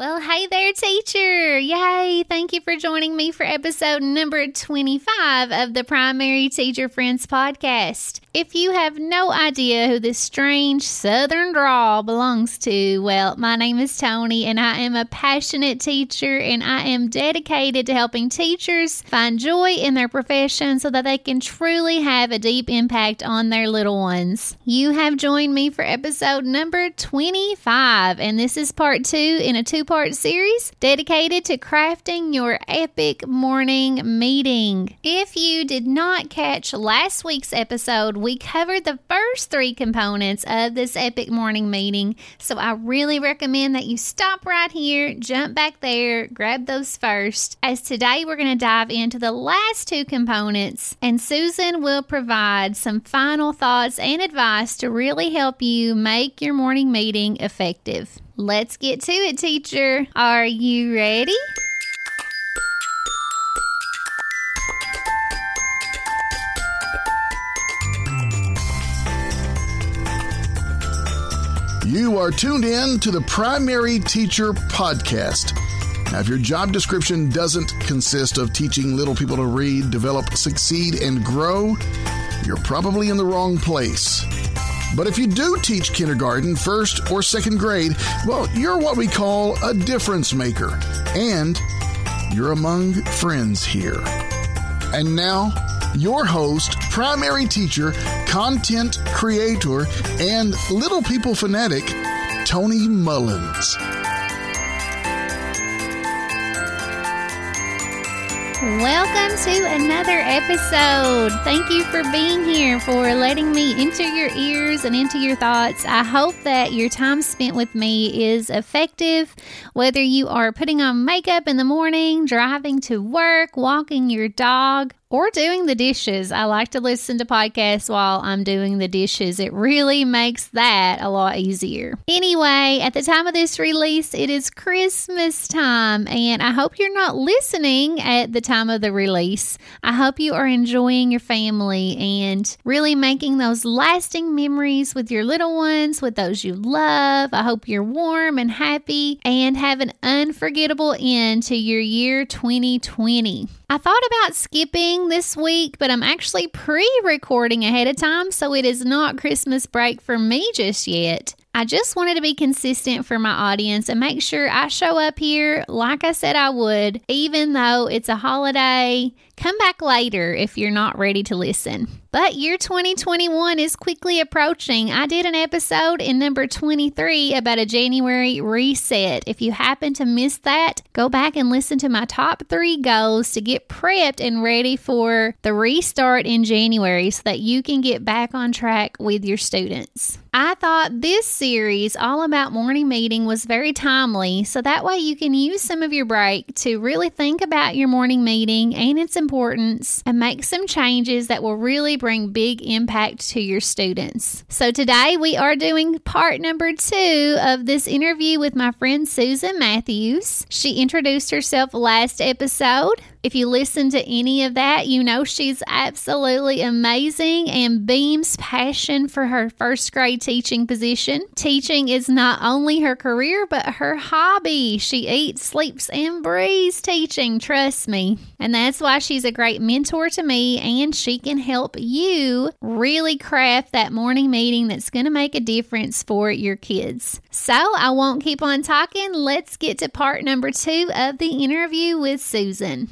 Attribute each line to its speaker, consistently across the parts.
Speaker 1: Well, hey there, teacher. Yay. Thank you for joining me for episode number 25 of the Primary Teacher Friends podcast. If you have no idea who this strange southern drawl belongs to, well, my name is Tony and I am a passionate teacher and I am dedicated to helping teachers find joy in their profession so that they can truly have a deep impact on their little ones. You have joined me for episode number 25, and this is part two in a two part series dedicated to crafting your epic morning meeting. If you did not catch last week's episode, we covered the first three components of this epic morning meeting. So I really recommend that you stop right here, jump back there, grab those first, as today we're going to dive into the last two components, and Susan will provide some final thoughts and advice to really help you make your morning meeting effective. Let's get to it, teacher. Are you ready?
Speaker 2: You are tuned in to the Primary Teacher Podcast. Now, if your job description doesn't consist of teaching little people to read, develop, succeed, and grow, you're probably in the wrong place. But if you do teach kindergarten, first, or second grade, well, you're what we call a difference maker. And you're among friends here. And now, your host, primary teacher, content creator, and little people fanatic, Tony Mullins.
Speaker 1: Welcome to another episode. Thank you for being here, for letting me into your ears and into your thoughts. I hope that your time spent with me is effective, whether you are putting on makeup in the morning, driving to work, walking your dog, or doing the dishes. I like to listen to podcasts while I'm doing the dishes. It really makes that a lot easier. Anyway, at the time of this release, it is Christmas time, and I hope you're not listening at the time of the release. I hope you are enjoying your family and really making those lasting memories with your little ones, with those you love. I hope you're warm and happy and have an unforgettable end to your year 2020. I thought about skipping this week, but I'm actually pre recording ahead of time, so it is not Christmas break for me just yet. I just wanted to be consistent for my audience and make sure I show up here like I said I would, even though it's a holiday. Come back later if you're not ready to listen. But year 2021 is quickly approaching. I did an episode in number 23 about a January reset. If you happen to miss that, go back and listen to my top three goals to get prepped and ready for the restart in January so that you can get back on track with your students. I thought this series, all about morning meeting, was very timely, so that way you can use some of your break to really think about your morning meeting and its importance and make some changes that will really bring big impact to your students. So today we are doing part number two of this interview with my friend Susan Matthews. She introduced herself last episode. If you listen to any of that, you know she's absolutely amazing and beams passion for her first grade teaching position. Teaching is not only her career, but her hobby. She eats, sleeps, and breathes teaching, trust me. And that's why she's a great mentor to me, and she can help you really craft that morning meeting that's going to make a difference for your kids. So I won't keep on talking. Let's get to part number two of the interview with Susan.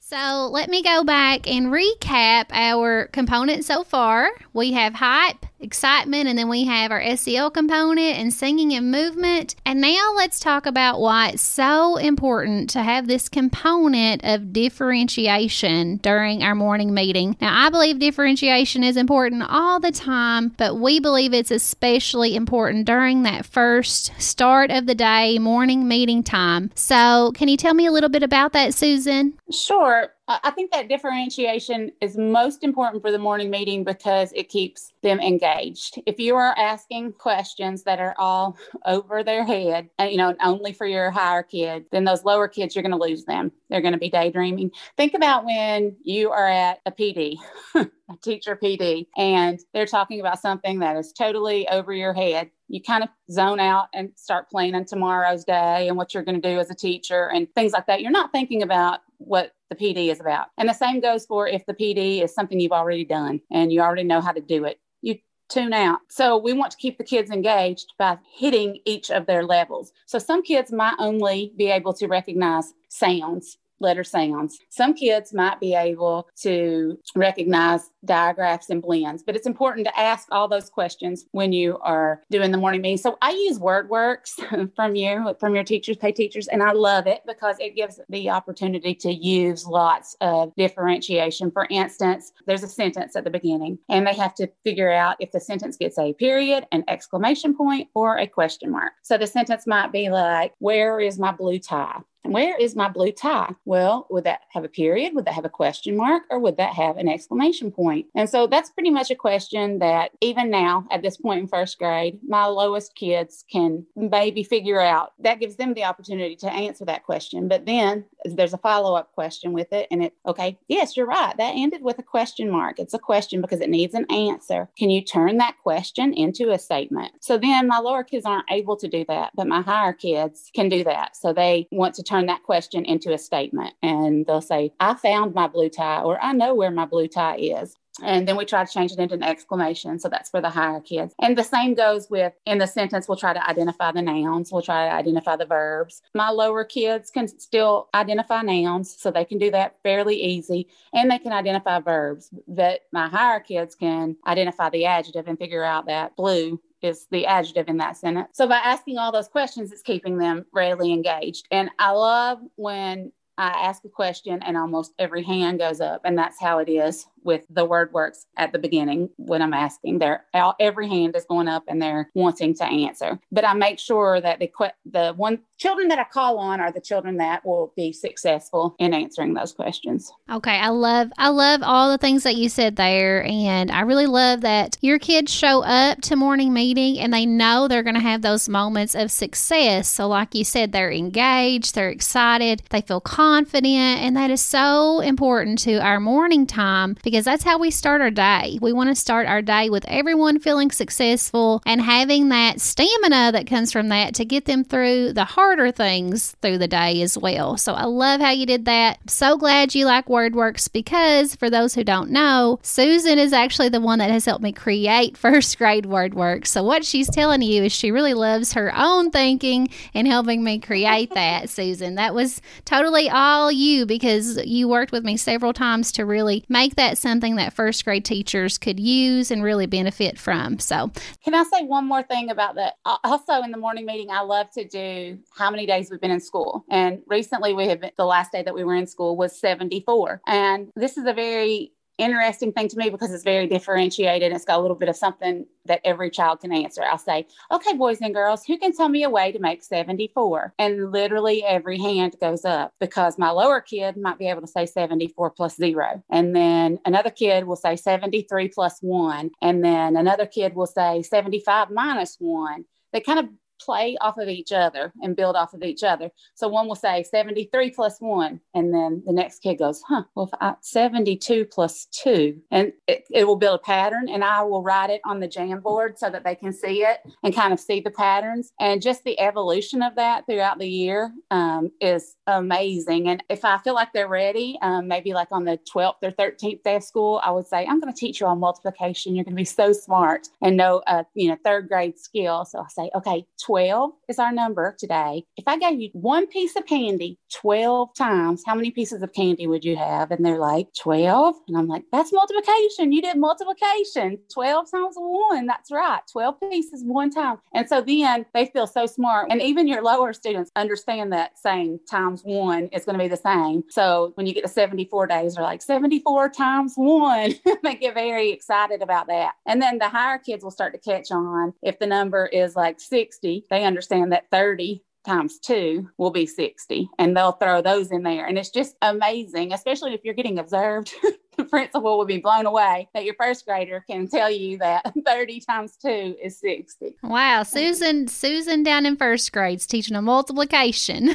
Speaker 1: So let me go back and recap our components so far. We have hype, excitement, and then we have our SEL component and singing and movement. And now let's talk about why it's so important to have this component of differentiation during our morning meeting. Now, I believe differentiation is important all the time, but we believe it's especially important during that first start of the day morning meeting time. So, can you tell me a little bit about that, Susan?
Speaker 3: Sure. I think that differentiation is most important for the morning meeting because it keeps them engaged. If you are asking questions that are all over their head, uh, you know, only for your higher kids, then those lower kids, you're going to lose them. They're going to be daydreaming. Think about when you are at a PD, a teacher PD, and they're talking about something that is totally over your head you kind of zone out and start planning tomorrow's day and what you're going to do as a teacher and things like that. You're not thinking about what the PD is about. And the same goes for if the PD is something you've already done and you already know how to do it. You tune out. So we want to keep the kids engaged by hitting each of their levels. So some kids might only be able to recognize sounds letter sounds. Some kids might be able to recognize digraphs and blends, but it's important to ask all those questions when you are doing the morning meeting. So I use WordWorks from you, from your teachers, pay teachers, and I love it because it gives the opportunity to use lots of differentiation. For instance, there's a sentence at the beginning, and they have to figure out if the sentence gets a period, an exclamation point, or a question mark. So the sentence might be like, Where is my blue tie? Where is my blue tie? Well, would that have a period? Would that have a question mark? Or would that have an exclamation point? And so that's pretty much a question that even now at this point in first grade, my lowest kids can maybe figure out. That gives them the opportunity to answer that question. But then there's a follow up question with it. And it, okay, yes, you're right. That ended with a question mark. It's a question because it needs an answer. Can you turn that question into a statement? So then my lower kids aren't able to do that, but my higher kids can do that. So they want to turn that question into a statement and they'll say, I found my blue tie or I know where my blue tie is. And then we try to change it into an exclamation. So that's for the higher kids. And the same goes with in the sentence, we'll try to identify the nouns, we'll try to identify the verbs. My lower kids can still identify nouns, so they can do that fairly easy. And they can identify verbs. But my higher kids can identify the adjective and figure out that blue is the adjective in that sentence. So by asking all those questions, it's keeping them readily engaged. And I love when I ask a question and almost every hand goes up. And that's how it is with the word works at the beginning when I'm asking. They're every hand is going up and they're wanting to answer. But I make sure that the the one children that I call on are the children that will be successful in answering those questions.
Speaker 1: Okay, I love I love all the things that you said there and I really love that your kids show up to morning meeting and they know they're going to have those moments of success. So like you said they're engaged, they're excited, they feel confident and that is so important to our morning time because because that's how we start our day. We want to start our day with everyone feeling successful and having that stamina that comes from that to get them through the harder things through the day as well. So I love how you did that. So glad you like WordWorks because for those who don't know, Susan is actually the one that has helped me create first grade WordWorks. So what she's telling you is she really loves her own thinking and helping me create that, Susan. That was totally all you because you worked with me several times to really make that something that first grade teachers could use and really benefit from. So,
Speaker 3: can I say one more thing about that? Uh, also, in the morning meeting, I love to do how many days we've been in school. And recently, we have been, the last day that we were in school was 74. And this is a very interesting thing to me because it's very differentiated. It's got a little bit of something that every child can answer. I'll say, okay, boys and girls, who can tell me a way to make 74? And literally every hand goes up because my lower kid might be able to say 74 plus zero. And then another kid will say 73 plus one. And then another kid will say 75 minus one. They kind of play off of each other and build off of each other. So one will say 73 plus one, and then the next kid goes, huh, well, I, 72 plus two. And it, it will build a pattern, and I will write it on the Jamboard so that they can see it and kind of see the patterns. And just the evolution of that throughout the year um, is amazing. And if I feel like they're ready, um, maybe like on the 12th or 13th day of school, I would say, I'm going to teach you all multiplication. You're going to be so smart and know, a you know, third grade skill. So I say, okay, 12 is our number today. If I gave you one piece of candy 12 times, how many pieces of candy would you have? And they're like, 12. And I'm like, that's multiplication. You did multiplication. 12 times one. That's right. 12 pieces one time. And so then they feel so smart. And even your lower students understand that saying times one is going to be the same. So when you get to 74 days, they're like, 74 times one. they get very excited about that. And then the higher kids will start to catch on if the number is like 60 they understand that 30 times two will be 60 and they'll throw those in there. And it's just amazing especially if you're getting observed. The principal will be blown away that your first grader can tell you that 30 times 2 is 60
Speaker 1: wow susan susan down in first grades teaching a multiplication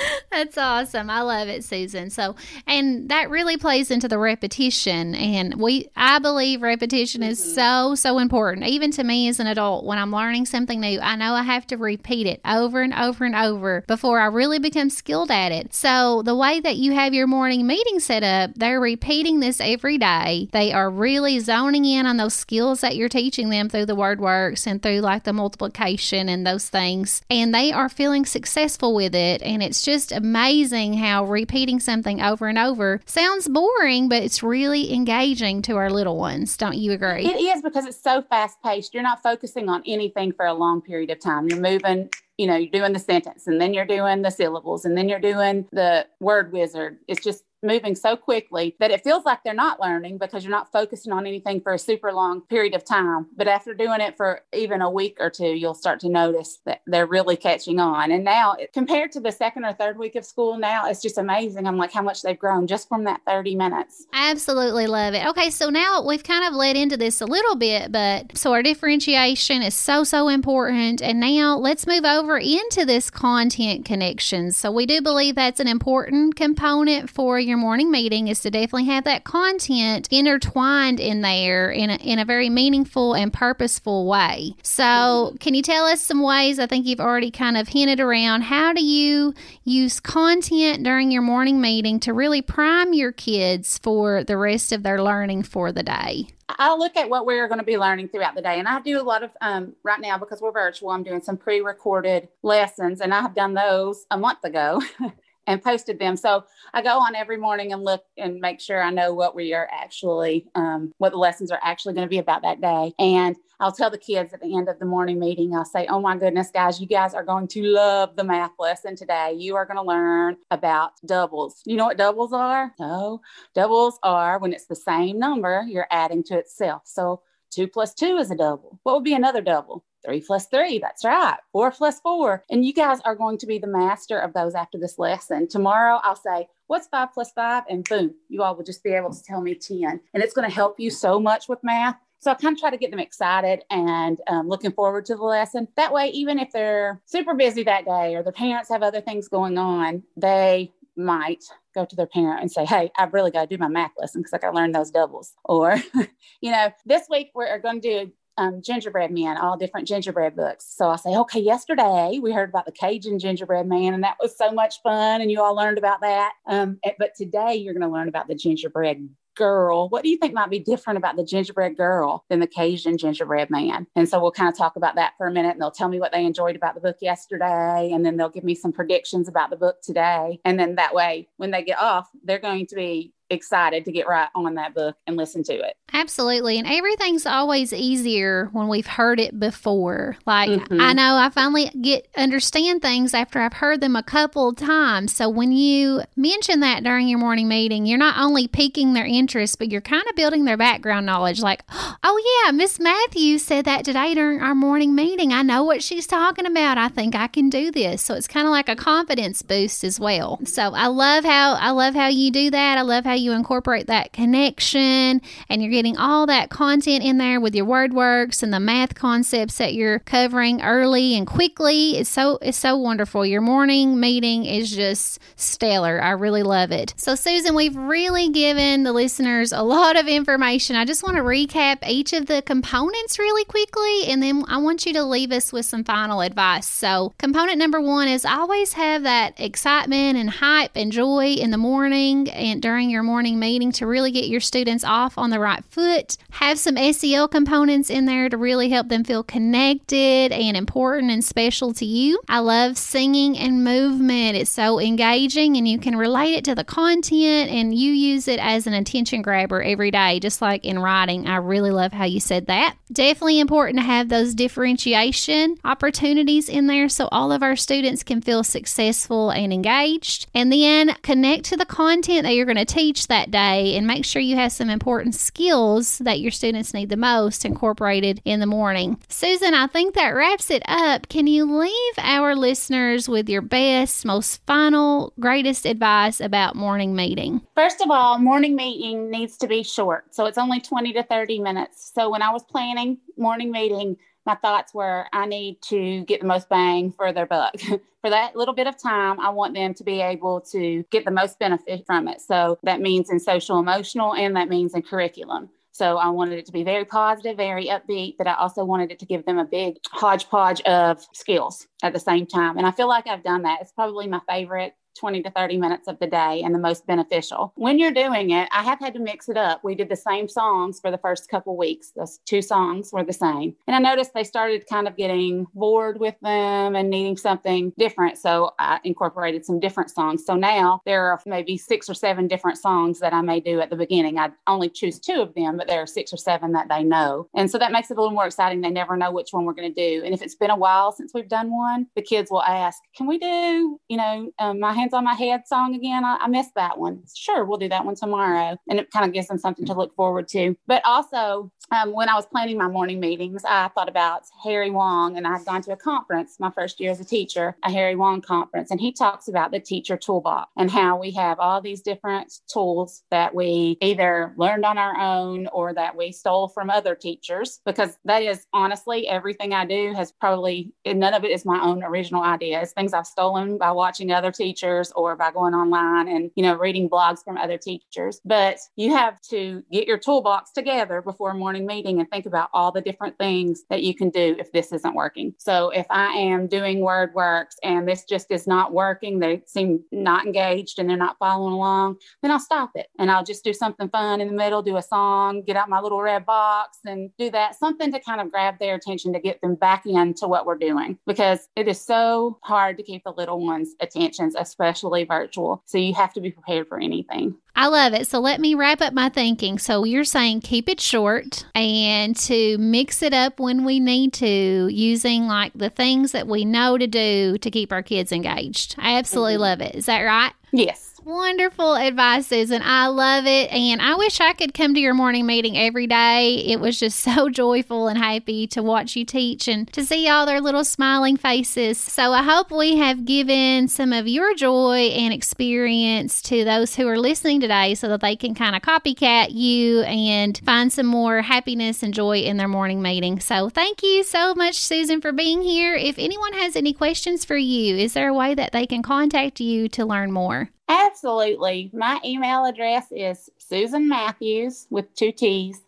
Speaker 1: That's awesome. I love it, Susan. So, and that really plays into the repetition. And we, I believe repetition mm-hmm. is so, so important. Even to me as an adult, when I'm learning something new, I know I have to repeat it over and over and over before I really become skilled at it. So, the way that you have your morning meeting set up, they're repeating this every day. They are really zoning in on those skills that you're teaching them through the word works and through like the multiplication and those things. And they are feeling successful with it. And it's just amazing how repeating something over and over sounds boring, but it's really engaging to our little ones. Don't you agree?
Speaker 3: It is because it's so fast paced. You're not focusing on anything for a long period of time. You're moving you know, you're doing the sentence and then you're doing the syllables and then you're doing the word wizard. It's just moving so quickly that it feels like they're not learning because you're not focusing on anything for a super long period of time. But after doing it for even a week or two, you'll start to notice that they're really catching on. And now, compared to the second or third week of school, now it's just amazing. I'm like, how much they've grown just from that 30 minutes.
Speaker 1: Absolutely love it. Okay, so now we've kind of led into this a little bit, but so our differentiation is so, so important. And now let's move over into this content connection. So we do believe that's an important component for your morning meeting is to definitely have that content intertwined in there in a, in a very meaningful and purposeful way. So, can you tell us some ways? I think you've already kind of hinted around. How do you use content during your morning meeting to really prime your kids for the rest of their learning for the day?
Speaker 3: I'll look at what we're going to be learning throughout the day. And I do a lot of, um, right now, because we're virtual, I'm doing some pre recorded lessons, and I have done those a month ago. and posted them. So I go on every morning and look and make sure I know what we are actually, um, what the lessons are actually going to be about that day. And I'll tell the kids at the end of the morning meeting, I'll say, Oh my goodness, guys, you guys are going to love the math lesson today. You are going to learn about doubles. You know what doubles are? No, doubles are when it's the same number, you're adding to itself. So two plus two is a double. What would be another double? Three plus three. That's right. Four plus four. And you guys are going to be the master of those after this lesson. Tomorrow, I'll say, What's five plus five? And boom, you all will just be able to tell me 10. And it's going to help you so much with math. So I kind of try to get them excited and um, looking forward to the lesson. That way, even if they're super busy that day or their parents have other things going on, they might go to their parent and say, Hey, I've really got to do my math lesson because I got to learn those doubles. Or, you know, this week we're going to do um, gingerbread man, all different gingerbread books. So I say, okay, yesterday we heard about the Cajun gingerbread man, and that was so much fun, and you all learned about that. Um, but today you're going to learn about the gingerbread girl. What do you think might be different about the gingerbread girl than the Cajun gingerbread man? And so we'll kind of talk about that for a minute and they'll tell me what they enjoyed about the book yesterday. And then they'll give me some predictions about the book today. And then that way, when they get off, they're going to be excited to get right on that book and listen to it.
Speaker 1: Absolutely. And everything's always easier when we've heard it before. Like mm-hmm. I know I finally get understand things after I've heard them a couple of times. So when you mention that during your morning meeting, you're not only piquing their interest, but you're kind of building their background knowledge like, "Oh yeah, Miss Matthews said that today during our morning meeting. I know what she's talking about. I think I can do this." So it's kind of like a confidence boost as well. So I love how I love how you do that. I love how you incorporate that connection and you're getting all that content in there with your word works and the math concepts that you're covering early and quickly. It's so it's so wonderful. Your morning meeting is just stellar. I really love it. So Susan, we've really given the listeners a lot of information. I just want to recap each of the components really quickly and then I want you to leave us with some final advice. So, component number 1 is always have that excitement and hype and joy in the morning and during your morning meeting to really get your students off on the right foot. Have some SEL components in there to really help them feel connected and important and special to you. I love singing and movement. It's so engaging and you can relate it to the content and you use it as an attention grabber every day, just like in writing. I really love how you said that. Definitely important to have those differentiation opportunities in there so all of our students can feel successful and engaged. And then connect to the content that you're going to teach teach that day and make sure you have some important skills that your students need the most incorporated in the morning. Susan, I think that wraps it up. Can you leave our listeners with your best, most final, greatest advice about morning meeting?
Speaker 3: First of all, morning meeting needs to be short. So it's only 20 to 30 minutes. So when I was planning morning meeting, my thoughts were I need to get the most bang for their buck. for that little bit of time, I want them to be able to get the most benefit from it. So that means in social emotional and that means in curriculum. So I wanted it to be very positive, very upbeat, but I also wanted it to give them a big hodgepodge of skills at the same time. And I feel like I've done that. It's probably my favorite 20 to 30 minutes of the day and the most beneficial. When you're doing it, I have had to mix it up. We did the same songs for the first couple weeks. Those two songs were the same. And I noticed they started kind of getting bored with them and needing something different. So I incorporated some different songs. So now there are maybe six or seven different songs that I may do at the beginning. I only choose two of them, but there are six or seven that they know. And so that makes it a little more exciting. They never know which one we're going to do. And if it's been a while since we've done one, the kids will ask, Can we do, you know, um, my hands on my head song again. I, I missed that one. Sure, we'll do that one tomorrow. And it kind of gives them something to look forward to. But also, um, when I was planning my morning meetings, I thought about Harry Wong, and I had gone to a conference my first year as a teacher, a Harry Wong conference, and he talks about the teacher toolbox and how we have all these different tools that we either learned on our own or that we stole from other teachers. Because that is honestly everything I do has probably none of it is my own original idea. It's things I've stolen by watching other teachers or by going online and you know reading blogs from other teachers. But you have to get your toolbox together before morning morning meeting and think about all the different things that you can do if this isn't working. So if I am doing WordWorks and this just is not working, they seem not engaged and they're not following along, then I'll stop it and I'll just do something fun in the middle, do a song, get out my little red box and do that, something to kind of grab their attention to get them back into what we're doing because it is so hard to keep the little ones' attentions, especially virtual. So you have to be prepared for anything.
Speaker 1: I love it. So let me wrap up my thinking. So you're saying keep it short and to mix it up when we need to using like the things that we know to do to keep our kids engaged. I absolutely mm-hmm. love it. Is that right?
Speaker 3: Yes.
Speaker 1: Wonderful advice, Susan. I love it. And I wish I could come to your morning meeting every day. It was just so joyful and happy to watch you teach and to see all their little smiling faces. So I hope we have given some of your joy and experience to those who are listening today so that they can kind of copycat you and find some more happiness and joy in their morning meeting. So thank you so much, Susan, for being here. If anyone has any questions for you, is there a way that they can contact you to learn more?
Speaker 3: Absolutely. My email address is Susan Matthews with two T's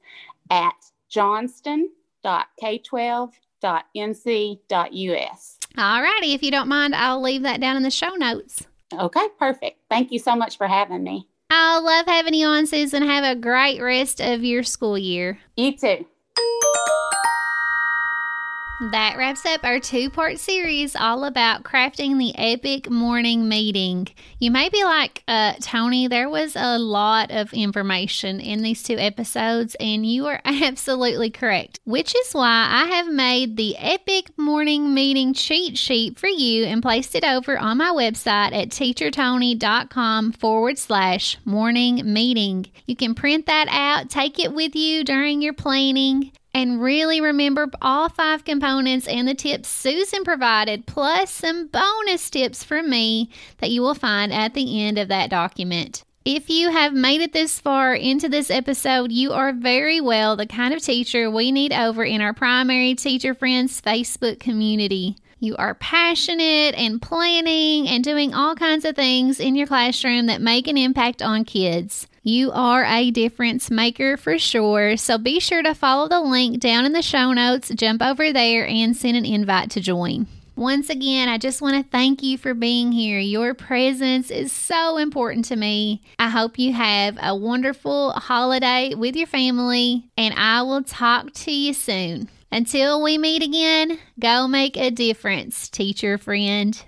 Speaker 3: at johnston.k12.nc.us.
Speaker 1: All righty. If you don't mind, I'll leave that down in the show notes.
Speaker 3: Okay, perfect. Thank you so much for having me.
Speaker 1: I love having you on, Susan. Have a great rest of your school year.
Speaker 3: You too.
Speaker 1: That wraps up our two part series all about crafting the epic morning meeting. You may be like, uh, Tony, there was a lot of information in these two episodes, and you are absolutely correct, which is why I have made the epic morning meeting cheat sheet for you and placed it over on my website at teachertony.com forward slash morning meeting. You can print that out, take it with you during your planning and really remember all five components and the tips Susan provided, plus some bonus tips from me that you will find at the end of that document. If you have made it this far into this episode, you are very well the kind of teacher we need over in our primary teacher friends Facebook community. You are passionate and planning and doing all kinds of things in your classroom that make an impact on kids. You are a difference maker for sure. So be sure to follow the link down in the show notes, jump over there, and send an invite to join. Once again, I just want to thank you for being here. Your presence is so important to me. I hope you have a wonderful holiday with your family, and I will talk to you soon. Until we meet again, go make a difference, teacher friend.